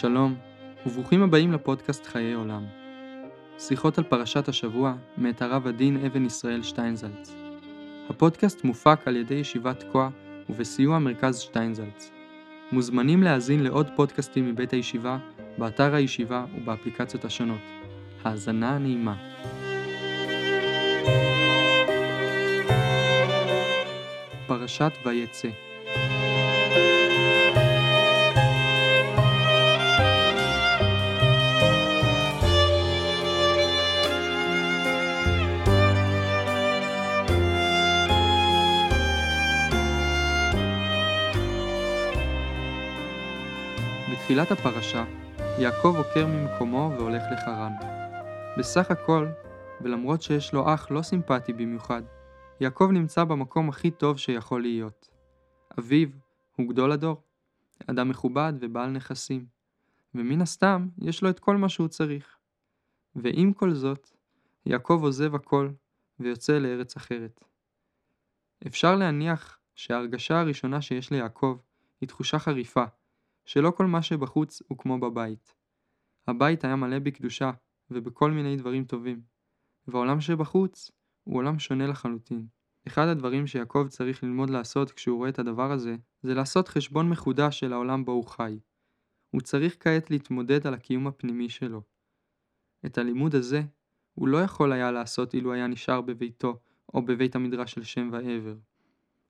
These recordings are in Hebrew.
שלום, וברוכים הבאים לפודקאסט חיי עולם. שיחות על פרשת השבוע מאת הרב הדין אבן ישראל שטיינזלץ. הפודקאסט מופק על ידי ישיבת תקוע ובסיוע מרכז שטיינזלץ. מוזמנים להאזין לעוד פודקאסטים מבית הישיבה, באתר הישיבה ובאפליקציות השונות. האזנה נעימה. פרשת ויצא בתחילת הפרשה, יעקב עוקר ממקומו והולך לחרן. בסך הכל, ולמרות שיש לו אח לא סימפטי במיוחד, יעקב נמצא במקום הכי טוב שיכול להיות. אביו הוא גדול הדור, אדם מכובד ובעל נכסים, ומן הסתם יש לו את כל מה שהוא צריך. ועם כל זאת, יעקב עוזב הכל ויוצא לארץ אחרת. אפשר להניח שההרגשה הראשונה שיש ליעקב היא תחושה חריפה, שלא כל מה שבחוץ הוא כמו בבית. הבית היה מלא בקדושה ובכל מיני דברים טובים, והעולם שבחוץ הוא עולם שונה לחלוטין. אחד הדברים שיעקב צריך ללמוד לעשות כשהוא רואה את הדבר הזה, זה לעשות חשבון מחודש של העולם בו הוא חי. הוא צריך כעת להתמודד על הקיום הפנימי שלו. את הלימוד הזה הוא לא יכול היה לעשות אילו היה נשאר בביתו או בבית המדרש של שם ועבר.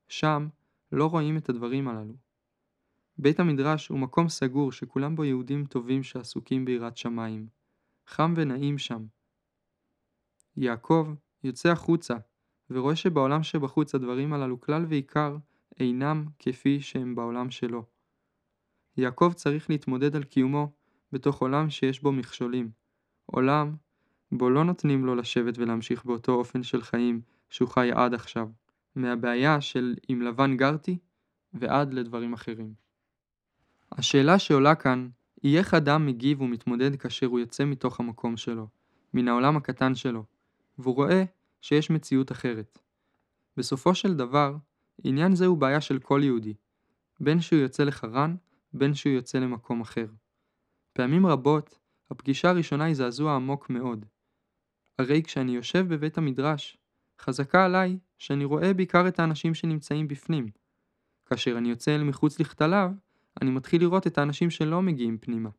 שם לא רואים את הדברים הללו. בית המדרש הוא מקום סגור שכולם בו יהודים טובים שעסוקים ביראת שמיים. חם ונעים שם. יעקב יוצא החוצה ורואה שבעולם שבחוץ הדברים הללו כלל ועיקר אינם כפי שהם בעולם שלו. יעקב צריך להתמודד על קיומו בתוך עולם שיש בו מכשולים. עולם בו לא נותנים לו לשבת ולהמשיך באותו אופן של חיים שהוא חי עד עכשיו. מהבעיה של עם לבן גרתי ועד לדברים אחרים. השאלה שעולה כאן היא איך אדם מגיב ומתמודד כאשר הוא יוצא מתוך המקום שלו, מן העולם הקטן שלו, והוא רואה שיש מציאות אחרת. בסופו של דבר, עניין זה הוא בעיה של כל יהודי, בין שהוא יוצא לחרן, בין שהוא יוצא למקום אחר. פעמים רבות, הפגישה הראשונה היא זעזוע עמוק מאוד. הרי כשאני יושב בבית המדרש, חזקה עליי שאני רואה בעיקר את האנשים שנמצאים בפנים. כאשר אני יוצא אל מחוץ לכתליו, אני מתחיל לראות את האנשים שלא מגיעים פנימה.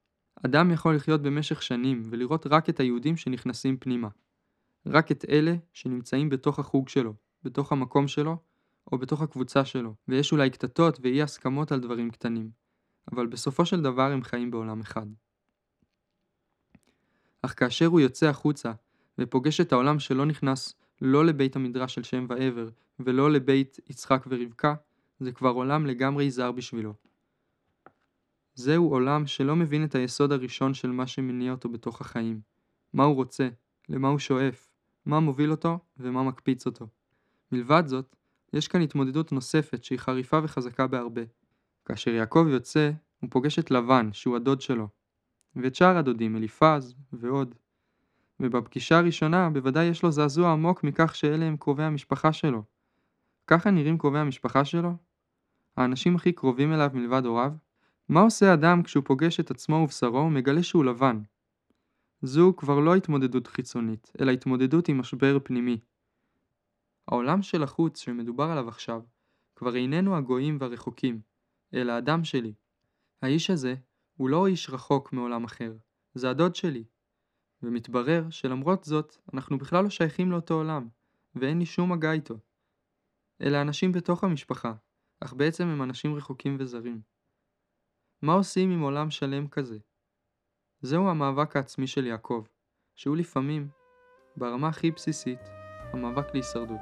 אדם יכול לחיות במשך שנים ולראות רק את היהודים שנכנסים פנימה. רק את אלה שנמצאים בתוך החוג שלו, בתוך המקום שלו, או בתוך הקבוצה שלו, ויש אולי קטטות ואי הסכמות על דברים קטנים, אבל בסופו של דבר הם חיים בעולם אחד. אך כאשר הוא יוצא החוצה ופוגש את העולם שלא נכנס לא לבית המדרש של שם ועבר ולא לבית יצחק ורבקה, זה כבר עולם לגמרי זר בשבילו. זהו עולם שלא מבין את היסוד הראשון של מה שמניע אותו בתוך החיים. מה הוא רוצה, למה הוא שואף, מה מוביל אותו ומה מקפיץ אותו. מלבד זאת, יש כאן התמודדות נוספת שהיא חריפה וחזקה בהרבה. כאשר יעקב יוצא, הוא פוגש את לבן, שהוא הדוד שלו, ואת שאר הדודים, אליפז ועוד. ובפגישה הראשונה בוודאי יש לו זעזוע עמוק מכך שאלה הם קרובי המשפחה שלו. ככה נראים קרובי המשפחה שלו? האנשים הכי קרובים אליו מלבד הוריו? מה עושה אדם כשהוא פוגש את עצמו ובשרו ומגלה שהוא לבן? זו כבר לא התמודדות חיצונית, אלא התמודדות עם משבר פנימי. העולם של החוץ שמדובר עליו עכשיו, כבר איננו הגויים והרחוקים, אלא הדם שלי. האיש הזה הוא לא איש רחוק מעולם אחר, זה הדוד שלי. ומתברר שלמרות זאת, אנחנו בכלל לא שייכים לאותו עולם, ואין לי שום מגע איתו. אלה אנשים בתוך המשפחה, אך בעצם הם אנשים רחוקים וזרים. מה עושים עם עולם שלם כזה? זהו המאבק העצמי של יעקב, שהוא לפעמים, ברמה הכי בסיסית, המאבק להישרדות.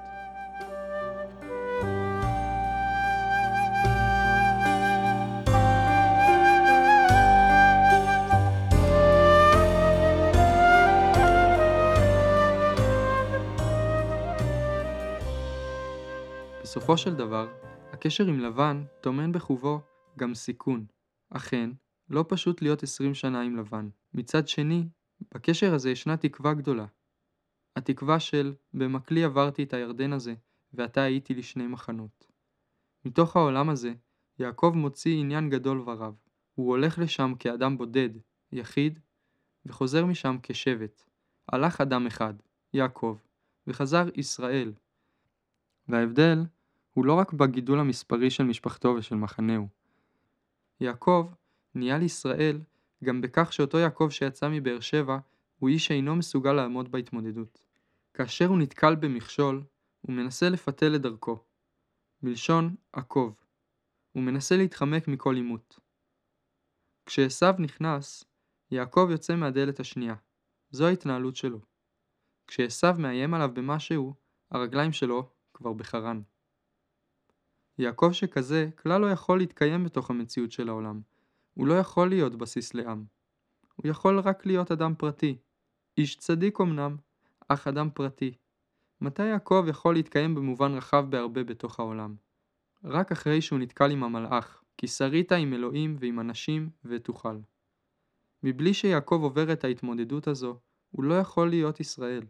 בסופו של דבר, הקשר עם לבן טומן בחובו גם סיכון. אכן, לא פשוט להיות עשרים שנה עם לבן. מצד שני, בקשר הזה ישנה תקווה גדולה. התקווה של במקלי עברתי את הירדן הזה, ועתה הייתי לשני מחנות. מתוך העולם הזה, יעקב מוציא עניין גדול ורב. הוא הולך לשם כאדם בודד, יחיד, וחוזר משם כשבט. הלך אדם אחד, יעקב, וחזר ישראל. וההבדל הוא לא רק בגידול המספרי של משפחתו ושל מחנהו. יעקב נהיה לישראל גם בכך שאותו יעקב שיצא מבאר שבע הוא איש שאינו מסוגל לעמוד בהתמודדות. כאשר הוא נתקל במכשול, הוא מנסה לפתל את דרכו. מלשון עקוב. הוא מנסה להתחמק מכל עימות. כשעשו נכנס, יעקב יוצא מהדלת השנייה. זו ההתנהלות שלו. כשעשו מאיים עליו במשהו, הרגליים שלו כבר בחרן. יעקב שכזה כלל לא יכול להתקיים בתוך המציאות של העולם. הוא לא יכול להיות בסיס לעם. הוא יכול רק להיות אדם פרטי. איש צדיק אמנם, אך אדם פרטי. מתי יעקב יכול להתקיים במובן רחב בהרבה בתוך העולם? רק אחרי שהוא נתקל עם המלאך, כי שרית עם אלוהים ועם אנשים ותוכל. מבלי שיעקב עובר את ההתמודדות הזו, הוא לא יכול להיות ישראל.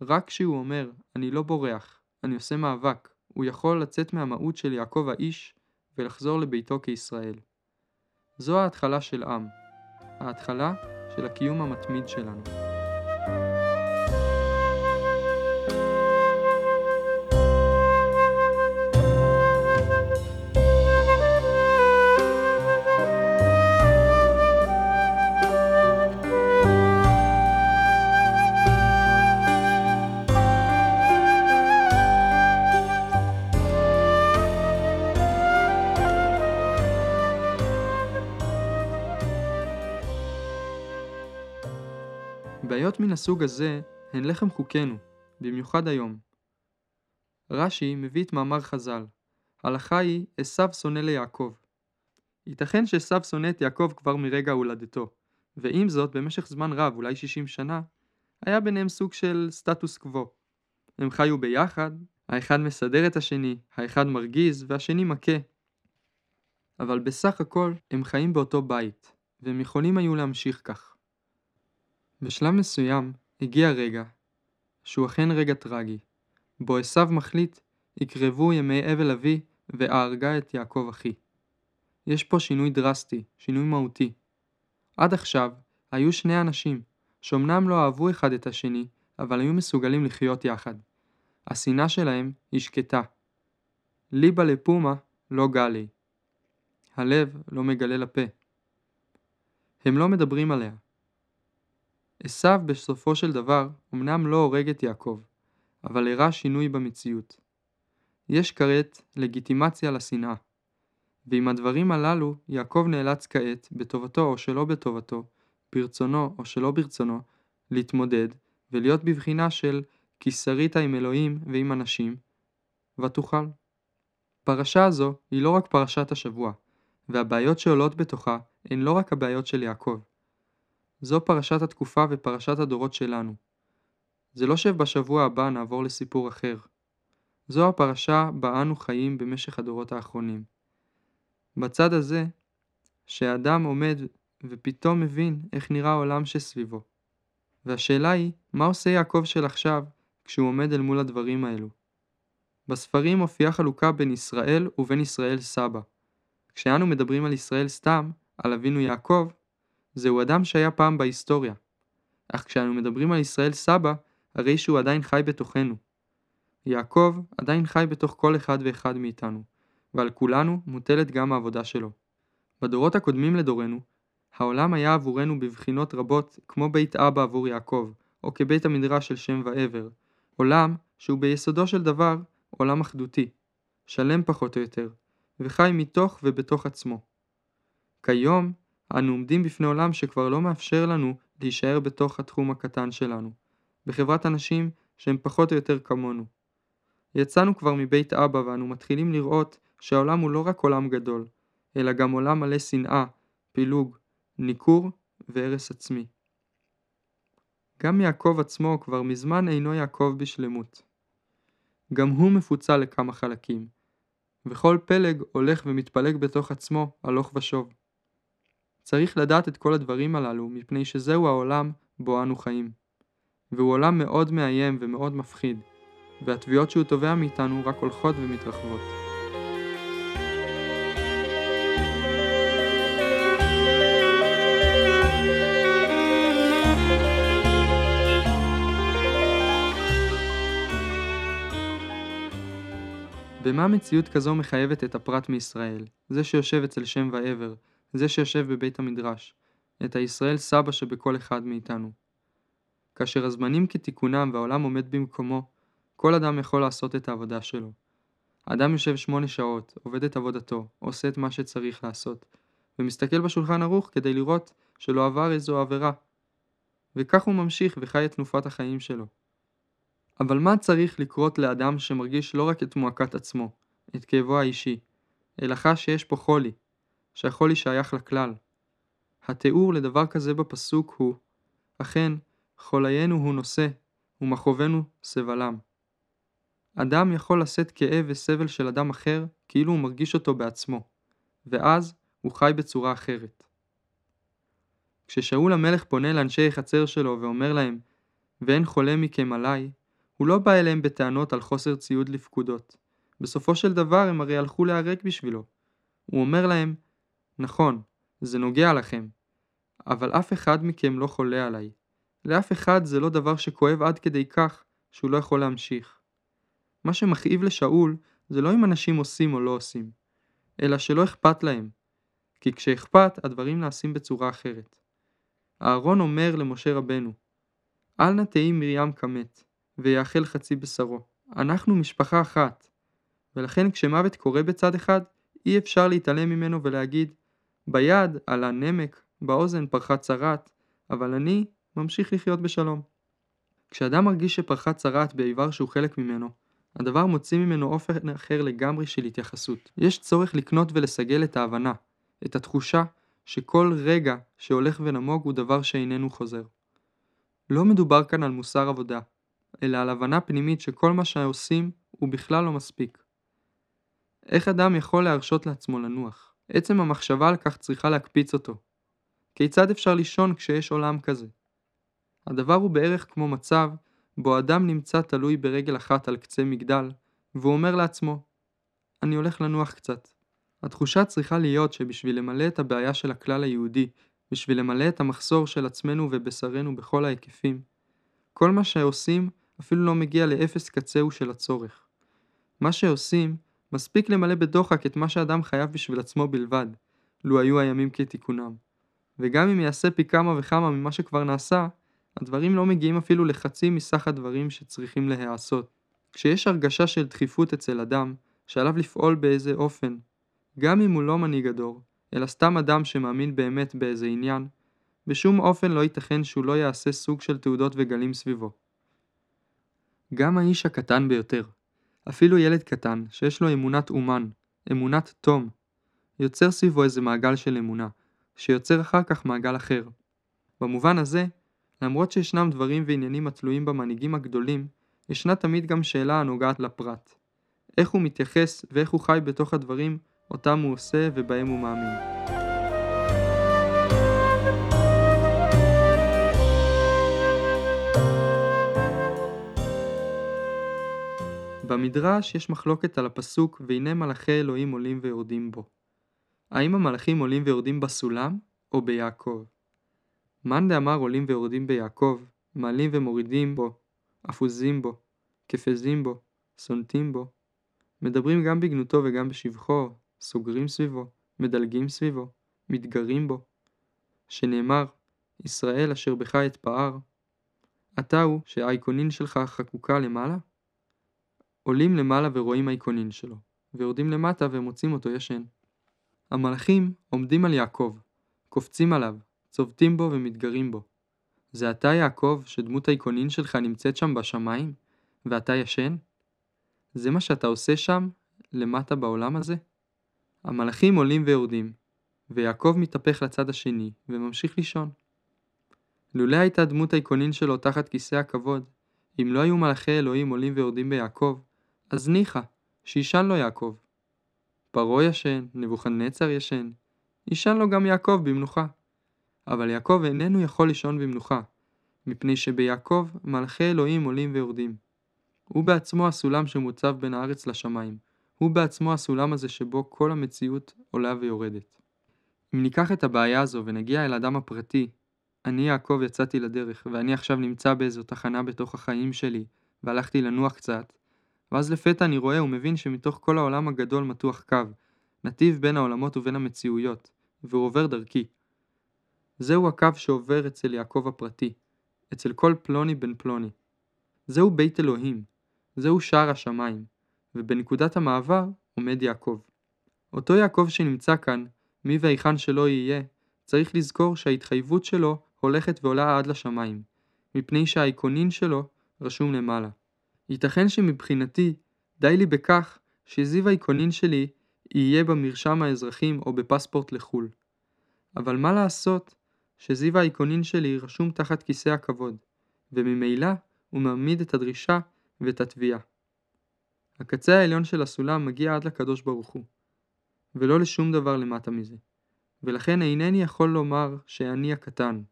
רק כשהוא אומר, אני לא בורח, אני עושה מאבק, הוא יכול לצאת מהמהות של יעקב האיש ולחזור לביתו כישראל. זו ההתחלה של עם, ההתחלה של הקיום המתמיד שלנו. בעיות מן הסוג הזה הן לחם חוקנו, במיוחד היום. רש"י מביא את מאמר חז"ל. הלכה היא עשו שונא ליעקב. ייתכן שעשו שונא את יעקב כבר מרגע הולדתו, ועם זאת במשך זמן רב, אולי 60 שנה, היה ביניהם סוג של סטטוס קוו. הם חיו ביחד, האחד מסדר את השני, האחד מרגיז והשני מכה. אבל בסך הכל הם חיים באותו בית, והם יכולים היו להמשיך כך. בשלב מסוים הגיע רגע, שהוא אכן רגע טרגי, בו עשיו מחליט יקרבו ימי אבל אבי ואהרגה את יעקב אחי. יש פה שינוי דרסטי, שינוי מהותי. עד עכשיו היו שני אנשים, שאומנם לא אהבו אחד את השני, אבל היו מסוגלים לחיות יחד. השנאה שלהם היא שקטה. ליבה לפומה לא גלי. הלב לא מגלה לפה. הם לא מדברים עליה, עשו בסופו של דבר אמנם לא הורג את יעקב, אבל הראה שינוי במציאות. יש כרת לגיטימציה לשנאה. ועם הדברים הללו יעקב נאלץ כעת, בטובתו או שלא בטובתו, ברצונו או שלא ברצונו, להתמודד ולהיות בבחינה של כי שרית עם אלוהים ועם אנשים, ותוכל. פרשה הזו היא לא רק פרשת השבוע, והבעיות שעולות בתוכה הן לא רק הבעיות של יעקב, זו פרשת התקופה ופרשת הדורות שלנו. זה לא שבשבוע הבא נעבור לסיפור אחר. זו הפרשה בה אנו חיים במשך הדורות האחרונים. בצד הזה, שאדם עומד ופתאום מבין איך נראה העולם שסביבו. והשאלה היא, מה עושה יעקב של עכשיו כשהוא עומד אל מול הדברים האלו? בספרים מופיעה חלוקה בין ישראל ובין ישראל סבא. כשאנו מדברים על ישראל סתם, על אבינו יעקב, זהו אדם שהיה פעם בהיסטוריה. אך כשאנו מדברים על ישראל סבא, הרי שהוא עדיין חי בתוכנו. יעקב עדיין חי בתוך כל אחד ואחד מאיתנו, ועל כולנו מוטלת גם העבודה שלו. בדורות הקודמים לדורנו, העולם היה עבורנו בבחינות רבות כמו בית אבא עבור יעקב, או כבית המדרש של שם ועבר, עולם שהוא ביסודו של דבר עולם אחדותי, שלם פחות או יותר, וחי מתוך ובתוך עצמו. כיום אנו עומדים בפני עולם שכבר לא מאפשר לנו להישאר בתוך התחום הקטן שלנו, בחברת אנשים שהם פחות או יותר כמונו. יצאנו כבר מבית אבא ואנו מתחילים לראות שהעולם הוא לא רק עולם גדול, אלא גם עולם מלא שנאה, פילוג, ניכור והרס עצמי. גם יעקב עצמו כבר מזמן אינו יעקב בשלמות. גם הוא מפוצל לכמה חלקים, וכל פלג הולך ומתפלג בתוך עצמו הלוך ושוב. צריך לדעת את כל הדברים הללו, מפני שזהו העולם בו אנו חיים. והוא עולם מאוד מאיים ומאוד מפחיד, והתביעות שהוא תובע מאיתנו רק הולכות ומתרחבות. במה מציאות כזו מחייבת את הפרט מישראל, זה שיושב אצל שם ועבר, זה שיושב בבית המדרש, את הישראל סבא שבכל אחד מאיתנו. כאשר הזמנים כתיקונם והעולם עומד במקומו, כל אדם יכול לעשות את העבודה שלו. האדם יושב שמונה שעות, עובד את עבודתו, עושה את מה שצריך לעשות, ומסתכל בשולחן ערוך כדי לראות שלא עבר איזו עבירה. וכך הוא ממשיך וחי את תנופת החיים שלו. אבל מה צריך לקרות לאדם שמרגיש לא רק את מועקת עצמו, את כאבו האישי, אלא חש שיש פה חולי, שהחולי שייך לכלל. התיאור לדבר כזה בפסוק הוא, אכן, חוליינו הוא נושא, ומכאובנו סבלם. אדם יכול לשאת כאב וסבל של אדם אחר כאילו הוא מרגיש אותו בעצמו, ואז הוא חי בצורה אחרת. כששאול המלך פונה לאנשי החצר שלו ואומר להם, ואין חולה מכם עליי, הוא לא בא אליהם בטענות על חוסר ציוד לפקודות. בסופו של דבר הם הרי הלכו להיהרג בשבילו. הוא אומר להם, נכון, זה נוגע לכם, אבל אף אחד מכם לא חולה עליי. לאף אחד זה לא דבר שכואב עד כדי כך שהוא לא יכול להמשיך. מה שמכאיב לשאול זה לא אם אנשים עושים או לא עושים, אלא שלא אכפת להם. כי כשאכפת, הדברים נעשים בצורה אחרת. אהרון אומר למשה רבנו, אל נא תהי מרים כמת, ויאכל חצי בשרו. אנחנו משפחה אחת, ולכן כשמוות קורה בצד אחד, אי אפשר להתעלם ממנו ולהגיד, ביד עלה נמק, באוזן פרחה צרת, אבל אני ממשיך לחיות בשלום. כשאדם מרגיש שפרחה צרת באיבר שהוא חלק ממנו, הדבר מוציא ממנו אופן אחר לגמרי של התייחסות. יש צורך לקנות ולסגל את ההבנה, את התחושה שכל רגע שהולך ונמוג הוא דבר שאיננו חוזר. לא מדובר כאן על מוסר עבודה, אלא על הבנה פנימית שכל מה שעושים הוא בכלל לא מספיק. איך אדם יכול להרשות לעצמו לנוח? עצם המחשבה על כך צריכה להקפיץ אותו. כיצד אפשר לישון כשיש עולם כזה? הדבר הוא בערך כמו מצב בו אדם נמצא תלוי ברגל אחת על קצה מגדל, והוא אומר לעצמו, אני הולך לנוח קצת. התחושה צריכה להיות שבשביל למלא את הבעיה של הכלל היהודי, בשביל למלא את המחסור של עצמנו ובשרנו בכל ההיקפים, כל מה שעושים אפילו לא מגיע לאפס קצהו של הצורך. מה שעושים, מספיק למלא בדוחק את מה שאדם חייב בשביל עצמו בלבד, לו היו הימים כתיקונם. וגם אם יעשה פי כמה וכמה ממה שכבר נעשה, הדברים לא מגיעים אפילו לחצי מסך הדברים שצריכים להיעשות. כשיש הרגשה של דחיפות אצל אדם, שעליו לפעול באיזה אופן, גם אם הוא לא מנהיג הדור, אלא סתם אדם שמאמין באמת באיזה עניין, בשום אופן לא ייתכן שהוא לא יעשה סוג של תעודות וגלים סביבו. גם האיש הקטן ביותר, אפילו ילד קטן שיש לו אמונת אומן, אמונת תום, יוצר סביבו איזה מעגל של אמונה, שיוצר אחר כך מעגל אחר. במובן הזה, למרות שישנם דברים ועניינים התלויים במנהיגים הגדולים, ישנה תמיד גם שאלה הנוגעת לפרט. איך הוא מתייחס ואיך הוא חי בתוך הדברים אותם הוא עושה ובהם הוא מאמין. במדרש יש מחלוקת על הפסוק והנה מלאכי אלוהים עולים ויורדים בו. האם המלאכים עולים ויורדים בסולם או ביעקב? מאן דאמר עולים ויורדים ביעקב, מעלים ומורידים בו, אפוזים בו, כפזים בו, סונטים בו. מדברים גם בגנותו וגם בשבחו, סוגרים סביבו, מדלגים סביבו, מתגרים בו. שנאמר, ישראל אשר בך אתפאר. אתה הוא שהאייקונין שלך חקוקה למעלה? עולים למעלה ורואים האייקונין שלו, ויורדים למטה ומוצאים אותו ישן. המלאכים עומדים על יעקב, קופצים עליו, צובטים בו ומתגרים בו. זה אתה יעקב שדמות האייקונין שלך נמצאת שם בשמיים, ואתה ישן? זה מה שאתה עושה שם, למטה בעולם הזה? המלאכים עולים ויורדים, ויעקב מתהפך לצד השני, וממשיך לישון. לולא הייתה דמות האייקונין שלו תחת כיסא הכבוד, אם לא היו מלאכי אלוהים עולים ויורדים ביעקב, אז ניחא, שישן לו יעקב. פרעה ישן, נבוכדנצר ישן, ישן לו גם יעקב במנוחה. אבל יעקב איננו יכול לישון במנוחה, מפני שביעקב מלאכי אלוהים עולים ויורדים. הוא בעצמו הסולם שמוצב בין הארץ לשמיים, הוא בעצמו הסולם הזה שבו כל המציאות עולה ויורדת. אם ניקח את הבעיה הזו ונגיע אל האדם הפרטי, אני יעקב יצאתי לדרך, ואני עכשיו נמצא באיזו תחנה בתוך החיים שלי, והלכתי לנוח קצת, ואז לפתע אני רואה ומבין שמתוך כל העולם הגדול מתוח קו, נתיב בין העולמות ובין המציאויות, והוא עובר דרכי. זהו הקו שעובר אצל יעקב הפרטי, אצל כל פלוני בן פלוני. זהו בית אלוהים, זהו שער השמיים, ובנקודת המעבר עומד יעקב. אותו יעקב שנמצא כאן, מי והיכן שלא יהיה, צריך לזכור שההתחייבות שלו הולכת ועולה עד לשמיים, מפני שהאייקונין שלו רשום למעלה. ייתכן שמבחינתי די לי בכך שזיו האייקונין שלי יהיה במרשם האזרחים או בפספורט לחו"ל. אבל מה לעשות שזיו האייקונין שלי רשום תחת כיסא הכבוד, וממילא הוא מעמיד את הדרישה ואת התביעה. הקצה העליון של הסולם מגיע עד לקדוש ברוך הוא, ולא לשום דבר למטה מזה, ולכן אינני יכול לומר שאני הקטן.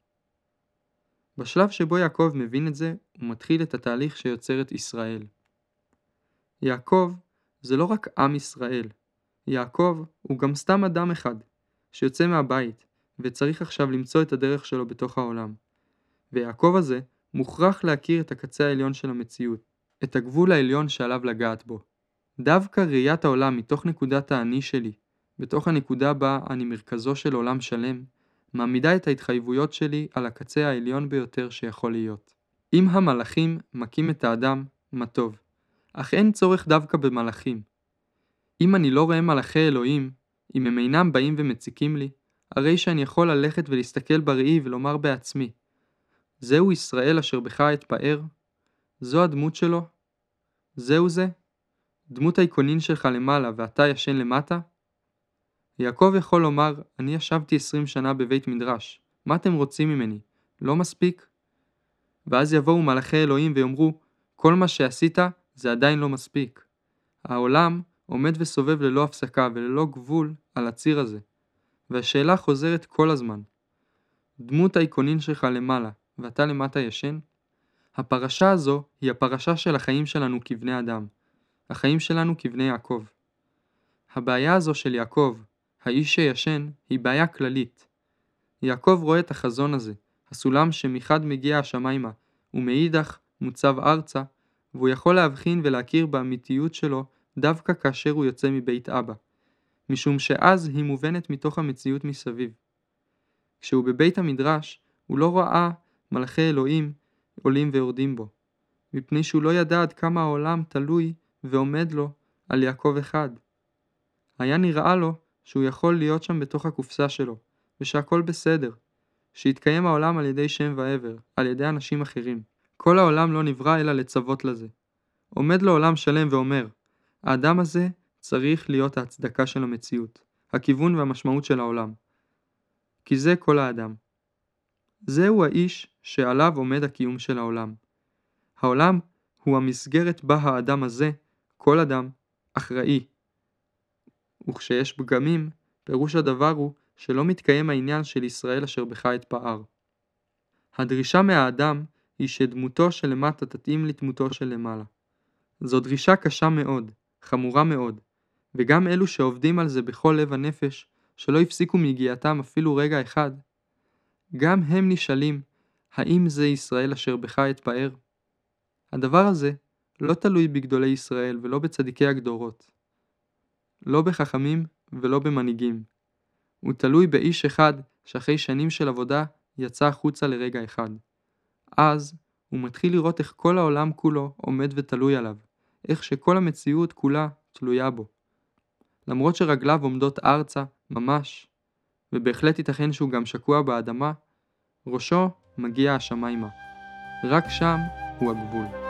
בשלב שבו יעקב מבין את זה, הוא מתחיל את התהליך שיוצר את ישראל. יעקב זה לא רק עם ישראל, יעקב הוא גם סתם אדם אחד, שיוצא מהבית, וצריך עכשיו למצוא את הדרך שלו בתוך העולם. ויעקב הזה מוכרח להכיר את הקצה העליון של המציאות, את הגבול העליון שעליו לגעת בו. דווקא ראיית העולם מתוך נקודת האני שלי, בתוך הנקודה בה אני מרכזו של עולם שלם, מעמידה את ההתחייבויות שלי על הקצה העליון ביותר שיכול להיות. אם המלאכים מכים את האדם, מה טוב. אך אין צורך דווקא במלאכים. אם אני לא רואה מלאכי אלוהים, אם הם אינם באים ומציקים לי, הרי שאני יכול ללכת ולהסתכל בראי ולומר בעצמי, זהו ישראל אשר בך אתפאר? זו הדמות שלו? זהו זה? דמות האיקונין שלך למעלה ואתה ישן למטה? יעקב יכול לומר, אני ישבתי עשרים שנה בבית מדרש, מה אתם רוצים ממני? לא מספיק? ואז יבואו מלאכי אלוהים ויאמרו, כל מה שעשית זה עדיין לא מספיק. העולם עומד וסובב ללא הפסקה וללא גבול על הציר הזה, והשאלה חוזרת כל הזמן. דמות האיקונין שלך למעלה, ואתה למטה ישן? הפרשה הזו היא הפרשה של החיים שלנו כבני אדם, החיים שלנו כבני יעקב. הבעיה הזו של יעקב, האיש שישן, היא בעיה כללית. יעקב רואה את החזון הזה, הסולם שמחד מגיע השמיימה, ומאידך מוצב ארצה, והוא יכול להבחין ולהכיר באמיתיות שלו דווקא כאשר הוא יוצא מבית אבא, משום שאז היא מובנת מתוך המציאות מסביב. כשהוא בבית המדרש, הוא לא ראה מלאכי אלוהים עולים ויורדים בו, מפני שהוא לא ידע עד כמה העולם תלוי ועומד לו על יעקב אחד. היה נראה לו שהוא יכול להיות שם בתוך הקופסה שלו, ושהכל בסדר, שיתקיים העולם על ידי שם ועבר, על ידי אנשים אחרים. כל העולם לא נברא אלא לצוות לזה. עומד לו עולם שלם ואומר, האדם הזה צריך להיות ההצדקה של המציאות, הכיוון והמשמעות של העולם. כי זה כל האדם. זהו האיש שעליו עומד הקיום של העולם. העולם הוא המסגרת בה האדם הזה, כל אדם, אחראי. וכשיש פגמים, פירוש הדבר הוא שלא מתקיים העניין של ישראל אשר בך אתפאר. הדרישה מהאדם היא שדמותו שלמטה תתאים לדמותו של למעלה. זו דרישה קשה מאוד, חמורה מאוד, וגם אלו שעובדים על זה בכל לב הנפש, שלא הפסיקו מיגיעתם אפילו רגע אחד, גם הם נשאלים, האם זה ישראל אשר בך אתפאר? הדבר הזה לא תלוי בגדולי ישראל ולא בצדיקי הגדורות. לא בחכמים ולא במנהיגים. הוא תלוי באיש אחד שאחרי שנים של עבודה יצא החוצה לרגע אחד. אז הוא מתחיל לראות איך כל העולם כולו עומד ותלוי עליו, איך שכל המציאות כולה תלויה בו. למרות שרגליו עומדות ארצה, ממש, ובהחלט ייתכן שהוא גם שקוע באדמה, ראשו מגיע השמיימה. רק שם הוא הגבול.